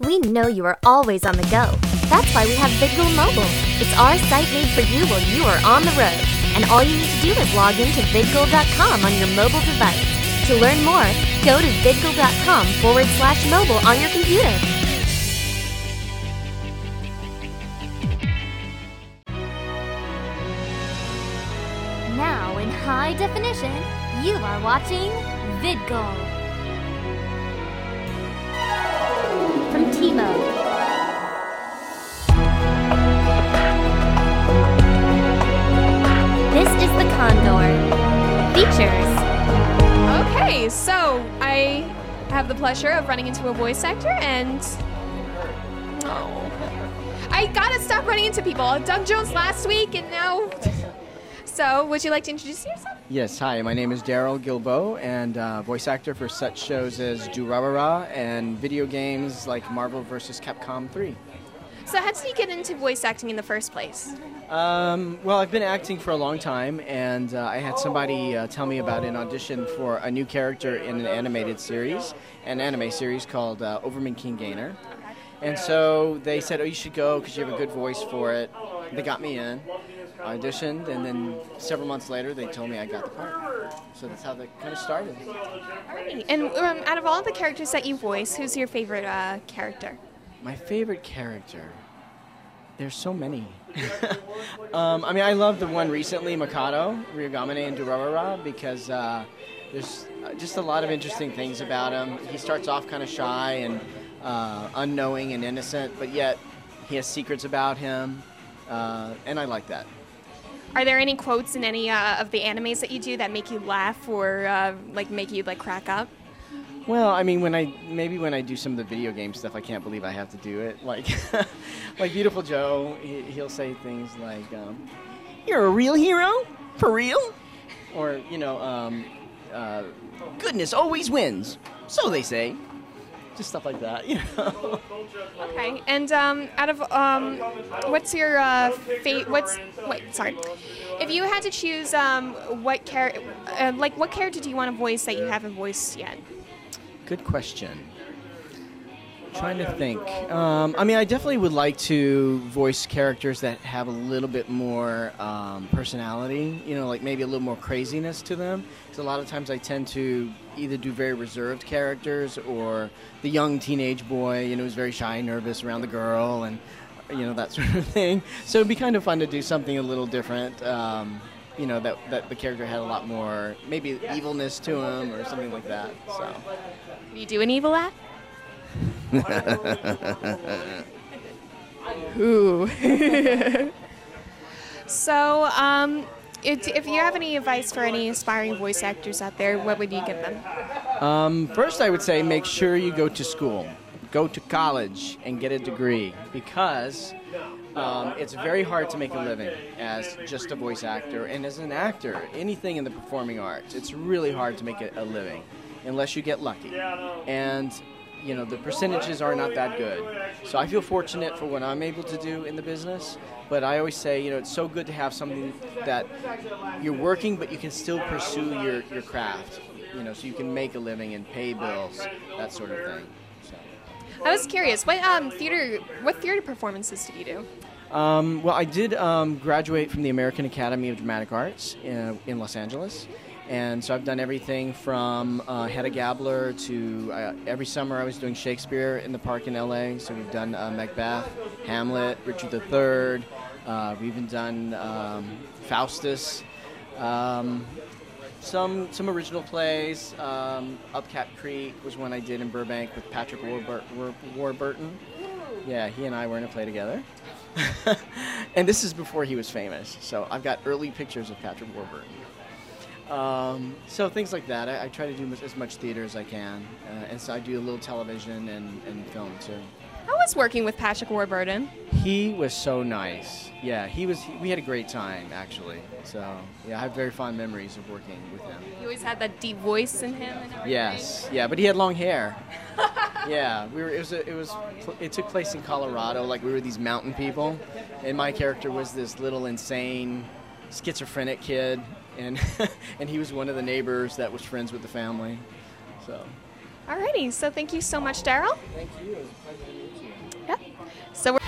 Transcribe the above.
We know you are always on the go. That's why we have VidGo Mobile. It's our site made for you while you are on the road. And all you need to do is log in to vidgoal.com on your mobile device. To learn more, go to vidgoal.com forward slash mobile on your computer. Now, in high definition, you are watching VidGoal. This is the Condor. Features. Okay, so I have the pleasure of running into a voice actor and. Oh. I gotta stop running into people. Doug Jones last week and now. So, would you like to introduce yourself? Yes, hi, my name is Darrel Guilbeau, and uh, voice actor for such shows as Durarara and video games like Marvel vs. Capcom 3. So, how did you get into voice acting in the first place? Um, well, I've been acting for a long time, and uh, I had somebody uh, tell me about an audition for a new character in an animated series, an anime series called uh, Overman King Gainer. And so they said, "Oh, you should go because you have a good voice for it." They got me in, auditioned, and then several months later, they told me I got the part. So that's how that kind of started. Alrighty. And um, out of all the characters that you voice, who's your favorite uh, character? My favorite character. There's so many. um, I mean, I love the one recently, Mikado, Ryugamine and Durarara, because uh, there's uh, just a lot of interesting things about him. He starts off kind of shy and uh, unknowing and innocent, but yet he has secrets about him, uh, and I like that. Are there any quotes in any uh, of the animes that you do that make you laugh or uh, like make you like crack up? Well, I mean, when I maybe when I do some of the video game stuff, I can't believe I have to do it. Like, like Viewtiful Joe, he, he'll say things like, um, "You're a real hero, for real," or you know, um, uh, "Goodness always wins," so they say. Just stuff like that, you know. Okay. And um, out of um, what's your uh, fate? What's wait? Sorry. If you had to choose, um, what char- uh, like what character do you want to voice that you haven't voiced yet? Good question. Trying to think. Um, I mean, I definitely would like to voice characters that have a little bit more um, personality. You know, like maybe a little more craziness to them. Because a lot of times I tend to either do very reserved characters or the young teenage boy. You know, who's very shy, and nervous around the girl, and you know that sort of thing. So it'd be kind of fun to do something a little different. Um, you know that that the character had a lot more maybe evilness to him or something like that. So. Do you do an evil laugh? Ooh. so, um, if, if you have any advice for any aspiring voice actors out there, what would you give them? Um, first, I would say make sure you go to school, go to college, and get a degree because um, it's very hard to make a living as just a voice actor and as an actor, anything in the performing arts. It's really hard to make a, a living unless you get lucky. And you know the percentages are not that good. So I feel fortunate for what I'm able to do in the business. But I always say, you know, it's so good to have something that you're working, but you can still pursue your, your craft. You know, so you can make a living and pay bills, that sort of thing. So. I was curious, what um, theater, what theater performances did you do? Um, well, I did um, graduate from the American Academy of Dramatic Arts in, in Los Angeles. And so I've done everything from uh, Hedda Gabler to uh, every summer I was doing Shakespeare in the park in LA. So we've done uh, Macbeth, Hamlet, Richard III. Uh, we've even done um, Faustus. Um, some some original plays. Um, Upcat Creek was one I did in Burbank with Patrick Warbur- Warburton. Yeah, he and I were in a play together. and this is before he was famous. So I've got early pictures of Patrick Warburton. Um, so things like that. I, I try to do as- as much theater as I can, uh, and so I do a little television and, and film too. How was working with Patrick Warburton? He was so nice. Yeah, he was. He, we had a great time actually. So yeah, I have very fond memories of working with him. He always had that deep voice in him. And. Yes, yeah, but he had long hair. Yeah, we were. It was. A, it was. It took place in Colorado. Like we were these mountain people, and my character was this little insane, schizophrenic kid, and and he was one of the neighbors that was friends with the family. So. Alrighty, so thank you so much, Darrel. Thank you. It was a pleasure to meet you. So we're